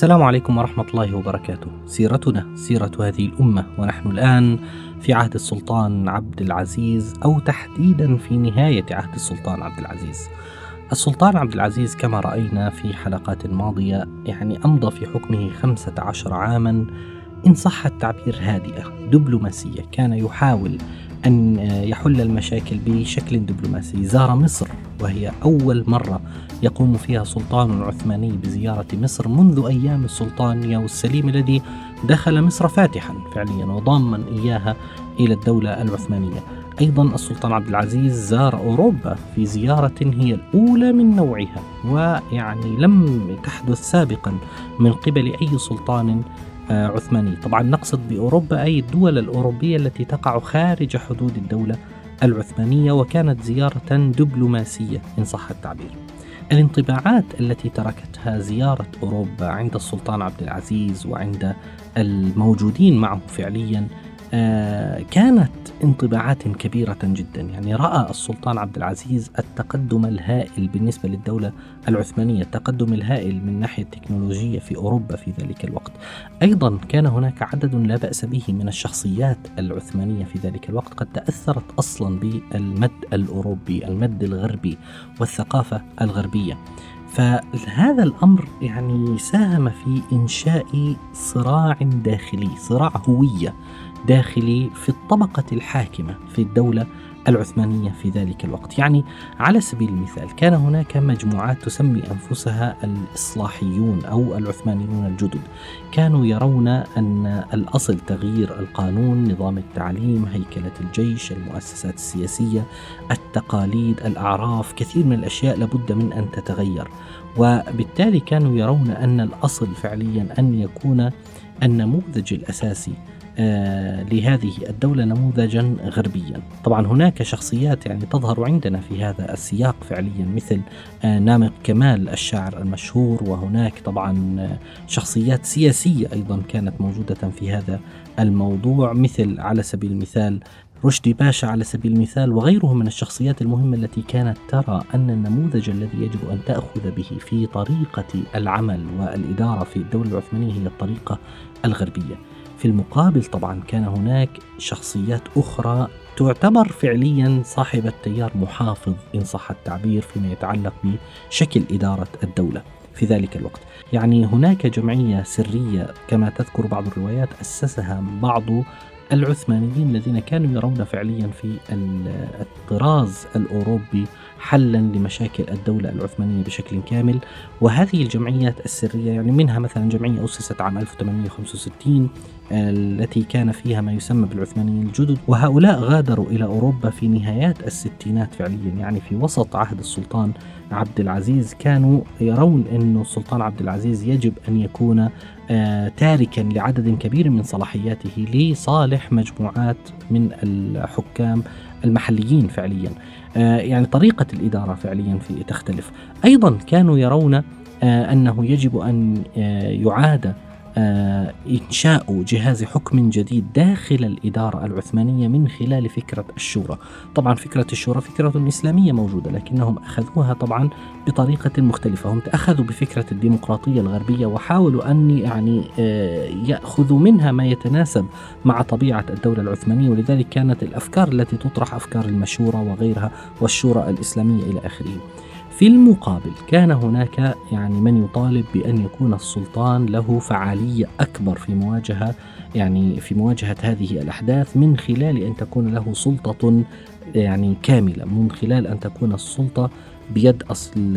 السلام عليكم ورحمة الله وبركاته. سيرتنا سيرة هذه الأمة ونحن الآن في عهد السلطان عبد العزيز أو تحديدا في نهاية عهد السلطان عبد العزيز. السلطان عبد العزيز كما رأينا في حلقات ماضية يعني أمضى في حكمه 15 عاما إن صح التعبير هادئة دبلوماسية كان يحاول أن يحل المشاكل بشكل دبلوماسي. زار مصر وهي أول مرة يقوم فيها سلطان عثماني بزيارة مصر منذ أيام السلطان ياو السليم الذي دخل مصر فاتحا فعليا وضاما إياها إلى الدولة العثمانية. أيضا السلطان عبد العزيز زار أوروبا في زيارة هي الأولى من نوعها ويعني لم تحدث سابقا من قبل أي سلطان آه، عثماني طبعا نقصد بأوروبا أي الدول الأوروبية التي تقع خارج حدود الدولة العثمانية وكانت زيارة دبلوماسية إن صح التعبير. الانطباعات التي تركتها زيارة أوروبا عند السلطان عبد العزيز وعند الموجودين معه فعليا آه، كانت انطباعات كبيرة جدا. يعني رأى السلطان عبد العزيز التقدم الهائل بالنسبة للدولة العثمانية التقدم الهائل من ناحية التكنولوجية في أوروبا في ذلك الوقت. أيضا كان هناك عدد لا بأس به من الشخصيات العثمانية في ذلك الوقت قد تأثرت أصلا بالمد الأوروبي المد الغربي والثقافة الغربية. فهذا الأمر يعني ساهم في إنشاء صراع داخلي، صراع هوية داخلي في الطبقة الحاكمة في الدولة العثمانية في ذلك الوقت. يعني على سبيل المثال كان هناك مجموعات تسمي أنفسها الإصلاحيون أو العثمانيون الجدد. كانوا يرون أن الأصل تغيير القانون نظام التعليم هيكلة الجيش المؤسسات السياسية التقاليد الأعراف كثير من الأشياء لابد من أن تتغير. وبالتالي كانوا يرون أن الأصل فعليا أن يكون النموذج الأساسي لهذه الدولة نموذجا غربيا. طبعا هناك شخصيات يعني تظهر عندنا في هذا السياق فعليا مثل آه، نامق كمال الشاعر المشهور وهناك طبعا آه، شخصيات سياسية أيضا كانت موجودة في هذا الموضوع مثل على سبيل المثال رشدي باشا على سبيل المثال وغيره من الشخصيات المهمة التي كانت ترى أن النموذج الذي يجب أن تأخذ به في طريقة العمل والإدارة في الدولة العثمانية هي الطريقة الغربية. في المقابل طبعا كان هناك شخصيات أخرى تعتبر فعليا صاحبة تيار محافظ إن صح التعبير فيما يتعلق بشكل إدارة الدولة في ذلك الوقت. يعني هناك جمعية سرية كما تذكر بعض الروايات أسسها بعض العثمانيين الذين كانوا يرون فعليا في الطراز الأوروبي حلا لمشاكل الدولة العثمانية بشكل كامل. وهذه الجمعيات السرية يعني منها مثلا جمعية أسست عام 1865 التي كان فيها ما يسمى بالعثمانيين الجدد. وهؤلاء غادروا إلى أوروبا في نهايات الستينات فعليا يعني في وسط عهد السلطان عبد العزيز. كانوا يرون أن السلطان عبد العزيز يجب أن يكون آه، تاركا لعدد كبير من صلاحياته لصالح مجموعات من الحكام المحليين فعليا. آه، يعني طريقة الإدارة فعليا في تختلف. أيضا كانوا يرون آه، أنه يجب أن يعاد آه، إنشاء جهاز حكم جديد داخل الإدارة العثمانية من خلال فكرة الشورى. طبعا فكرة الشورى فكرة إسلامية موجودة لكنهم أخذوها طبعا بطريقة مختلفة. هم أخذوا بفكرة الديمقراطية الغربية وحاولوا أن يعني آه، يأخذوا منها ما يتناسب مع طبيعة الدولة العثمانية ولذلك كانت الأفكار التي تطرح أفكار المشورة وغيرها والشورى الإسلامية إلى آخره. في المقابل كان هناك يعني من يطالب بأن يكون السلطان له فعالية أكبر في مواجهة يعني في مواجهة هذه الأحداث من خلال أن تكون له سلطة يعني كاملة من خلال أن تكون السلطة بيد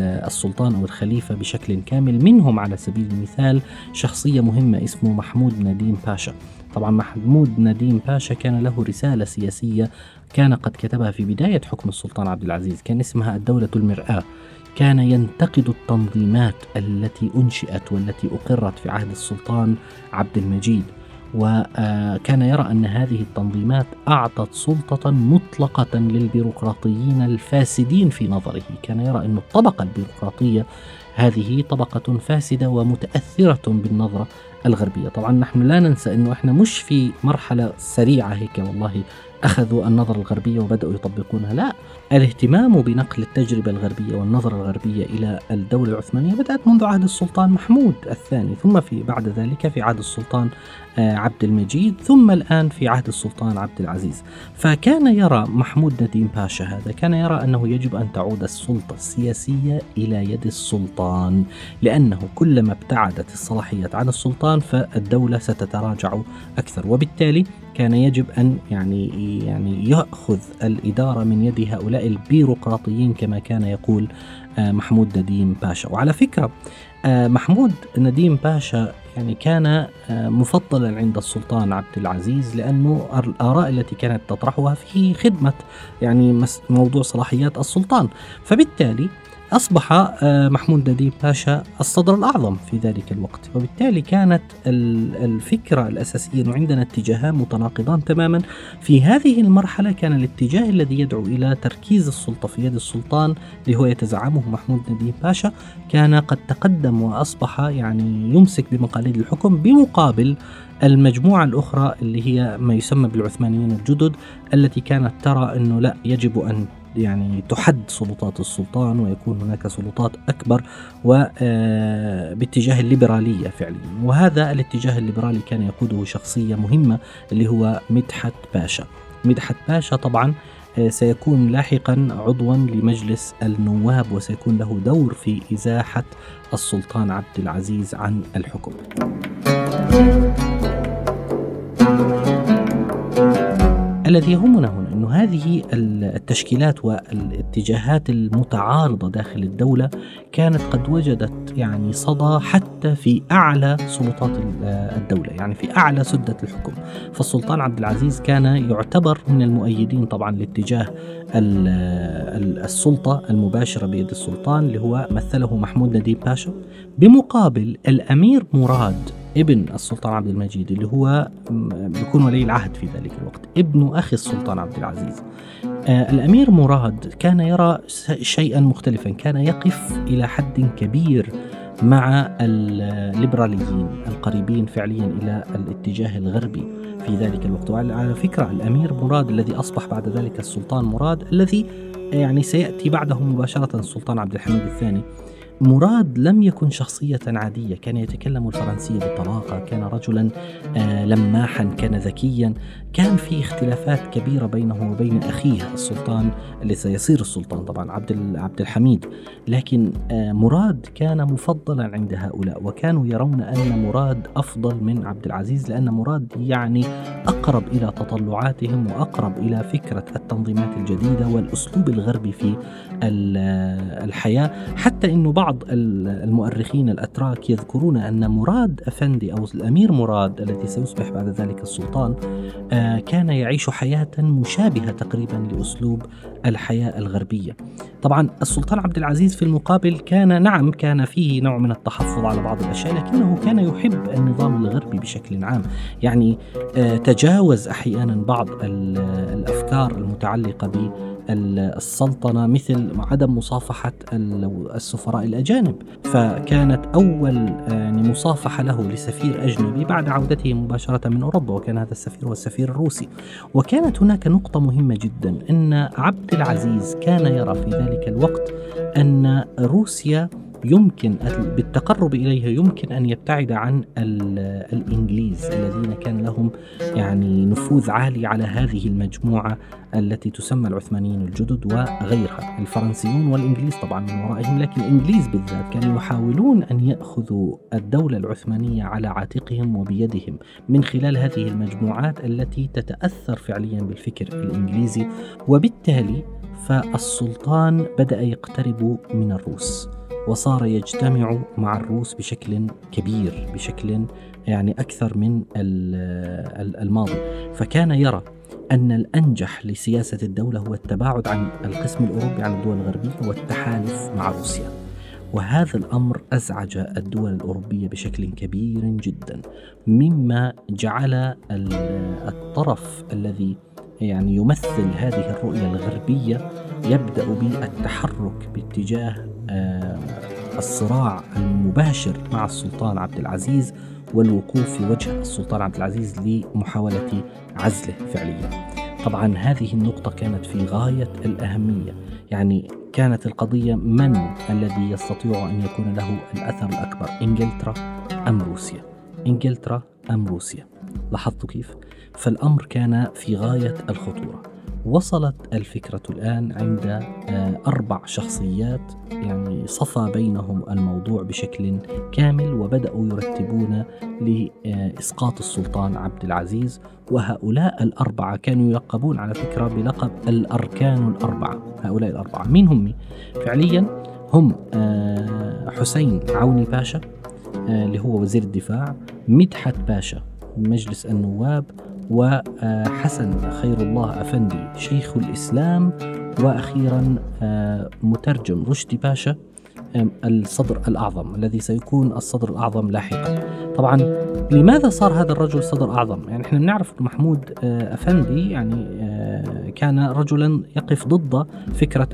السلطان أو الخليفة بشكل كامل. منهم على سبيل المثال شخصية مهمة اسمه محمود نديم باشا. طبعا محمود نديم باشا كان له رسالة سياسية كان قد كتبها في بداية حكم السلطان عبد العزيز كان اسمها الدولة المرآة. كان ينتقد التنظيمات التي أنشئت والتي أقرت في عهد السلطان عبد المجيد. وكان يرى أن هذه التنظيمات أعطت سلطة مطلقة للبيروقراطيين الفاسدين في نظره. كان يرى أن الطبقة البيروقراطية هذه طبقة فاسدة ومتأثرة بالنظرة. الغربية. طبعا نحن لا ننسى أنه إحنا مش في مرحلة سريعة هيك والله أخذوا النظرة الغربية وبدأوا يطبقونها لا. الاهتمام بنقل التجربة الغربية والنظرة الغربية إلى الدولة العثمانية بدأت منذ عهد السلطان محمود الثاني ثم في بعد ذلك في عهد السلطان آه، عبد المجيد ثم الآن في عهد السلطان عبد العزيز. فكان يرى محمود نديم باشا هذا كان يرى أنه يجب أن تعود السلطة السياسية إلى يد السلطان لأنه كلما ابتعدت الصلاحيات عن السلطان فالدولة ستتراجع أكثر. وبالتالي كان يجب أن يعني يعني يأخذ الإدارة من يد هؤلاء البيروقراطيين كما كان يقول آه، محمود نديم باشا. وعلى فكرة آه، محمود نديم باشا يعني كان آه، مفضلا عند السلطان عبد العزيز لأنه الآراء التي كانت تطرحها في خدمة يعني موضوع صلاحيات السلطان. فبالتالي أصبح آه، محمود نديم باشا الصدر الأعظم في ذلك الوقت. وبالتالي كانت الفكرة الأساسية أنه عندنا اتجاهان متناقضان تماما. في هذه المرحلة كان الاتجاه الذي يدعو إلى تركيز السلطة في يد السلطان اللي هو يتزعمه محمود نديم باشا. كان قد تقدم وأصبح يعني يمسك بمقاليد الحكم بمقابل المجموعة الأخرى اللي هي ما يسمى بالعثمانيين الجدد التي كانت ترى أنه لا يجب أن يعني تحد سلطات السلطان ويكون هناك سلطات أكبر آه، الليبرالية فعليا وهذا الاتجاه الليبرالي كان يقوده شخصية مهمة اللي هو مدحت باشا مدحت باشا طبعا آه، سيكون لاحقا عضوا لمجلس النواب وسيكون له دور في إزاحة السلطان عبد العزيز عن الحكم. الذي يهمنا هنا أن هذه التشكيلات والاتجاهات المتعارضة داخل الدولة كانت قد وجدت يعني صدى حتى في أعلى سلطات الدولة يعني في أعلى سدة الحكم. فالسلطان عبد العزيز كان يعتبر من المؤيدين طبعا لاتجاه السلطة المباشرة بيد السلطان اللي هو مثله محمود نديم باشا. بمقابل الأمير مراد ابن السلطان عبد المجيد اللي هو بيكون ولي العهد في ذلك الوقت ابن أخي السلطان عبد العزيز. آه الأمير مراد كان يرى شيئا مختلفا كان يقف إلى حد كبير مع الليبراليين القريبين فعليا إلى الاتجاه الغربي في ذلك الوقت. وعلى فكرة الأمير مراد الذي أصبح بعد ذلك السلطان مراد الذي يعني سيأتي بعده مباشرة السلطان عبد الحميد الثاني. مراد لم يكن شخصية عادية. كان يتكلم الفرنسية بطلاقة كان رجلا آه، لماحا كان ذكيا. كان في اختلافات كبيرة بينه وبين أخيه السلطان اللي سيصير السلطان طبعا عبد عبد الحميد. لكن آه، مراد كان مفضلا عند هؤلاء وكانوا يرون أن مراد أفضل من عبد العزيز لأن مراد يعني أقرب إلى تطلعاتهم وأقرب إلى فكرة التنظيمات الجديدة والأسلوب الغربي في الحياة. حتى أنه بعض المؤرخين الأتراك يذكرون أن مراد أفندي أو الأمير مراد الذي سيصبح بعد ذلك السلطان آه، كان يعيش حياة مشابهة تقريبا لأسلوب الحياة الغربية. طبعا السلطان عبد العزيز في المقابل كان نعم كان فيه نوع من التحفظ على بعض الأشياء لكنه كان يحب النظام الغربي بشكل عام. يعني آه، تجاوز أحيانا بعض الأفكار المتعلقة ب السلطنة مثل عدم مصافحة السفراء الأجانب. فكانت أول يعني مصافحة له لسفير أجنبي بعد عودته مباشرة من أوروبا وكان هذا السفير هو السفير الروسي. وكانت هناك نقطة مهمة جدا أن عبد العزيز كان يرى في ذلك الوقت أن روسيا يمكن بالتقرب إليها يمكن أن يبتعد عن الإنجليز الذين كان لهم يعني نفوذ عالي على هذه المجموعة التي تسمى العثمانيين الجدد وغيرها. الفرنسيون والإنجليز طبعا من ورائهم لكن الإنجليز بالذات كانوا يحاولون أن يأخذوا الدولة العثمانية على عاتقهم وبيدهم من خلال هذه المجموعات التي تتأثر فعليا بالفكر الإنجليزي. وبالتالي فالسلطان بدأ يقترب من الروس. وصار يجتمع مع الروس بشكل كبير بشكل يعني أكثر من الماضي. فكان يرى أن الأنجح لسياسة الدولة هو التباعد عن القسم الأوروبي عن الدول الغربية والتحالف مع روسيا. وهذا الأمر أزعج الدول الأوروبية بشكل كبير جدا مما جعل الطرف الذي يعني يمثل هذه الرؤية يبدأ بالتحرك باتجاه آه، الصراع المباشر مع السلطان عبد العزيز والوقوف في وجه السلطان عبد العزيز لمحاولة عزله فعليا. طبعا هذه النقطة كانت في غاية الأهمية، يعني كانت القضية من الذي يستطيع أن يكون له الأثر الأكبر إنجلترا أم روسيا؟ إنجلترا أم روسيا؟ لاحظتوا كيف؟ فالأمر كان في غاية الخطورة. وصلت الفكرة الآن عند آه، أربع شخصيات يعني صفى بينهم الموضوع بشكل كامل وبدأوا يرتبون لإسقاط السلطان عبد العزيز وهؤلاء الأربعة كانوا يلقبون على فكرة بلقب الأركان الأربعة هؤلاء الأربعة مين هم؟ فعليا هم آه، حسين عوني باشا آه، اللي هو وزير الدفاع مدحت باشا مجلس النواب وحسن خير الله أفندي شيخ الإسلام. وأخيرا آه، مترجم رشدي باشا الصدر الأعظم الذي سيكون الصدر الأعظم لاحقا. طبعا لماذا صار هذا الرجل صدر أعظم؟ يعني إحنا نعرف محمود آه، أفندي يعني آه، كان رجلا يقف ضد فكرة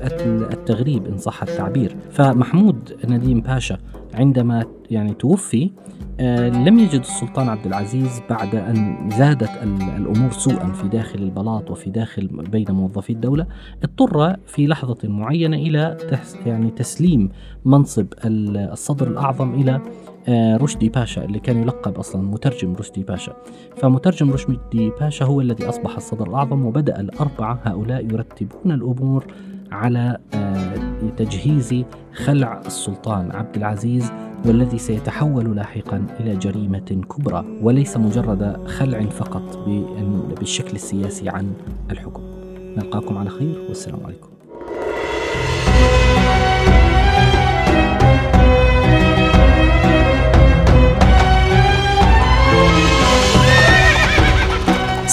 التغريب إن صح التعبير. فمحمود نديم باشا عندما يعني توفي آه، لم يجد السلطان عبد العزيز بعد أن زادت الأمور سوءا في داخل البلاط وفي داخل بين موظفي الدولة. اضطر في لحظة معينة إلى يعني تسليم منصب الصدر الأعظم إلى رشدي باشا اللي كان يلقب أصلا مترجم رشدي باشا فمترجم رشدي باشا هو الذي أصبح الصدر الأعظم وبدأ الأربعة هؤلاء يرتبون الأمور على آه، تجهيز خلع السلطان عبد العزيز والذي سيتحول لاحقا إلى جريمة كبرى وليس مجرد خلع فقط بالشكل السياسي عن الحكم. نلقاكم على خير والسلام عليكم.